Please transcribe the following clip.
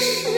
是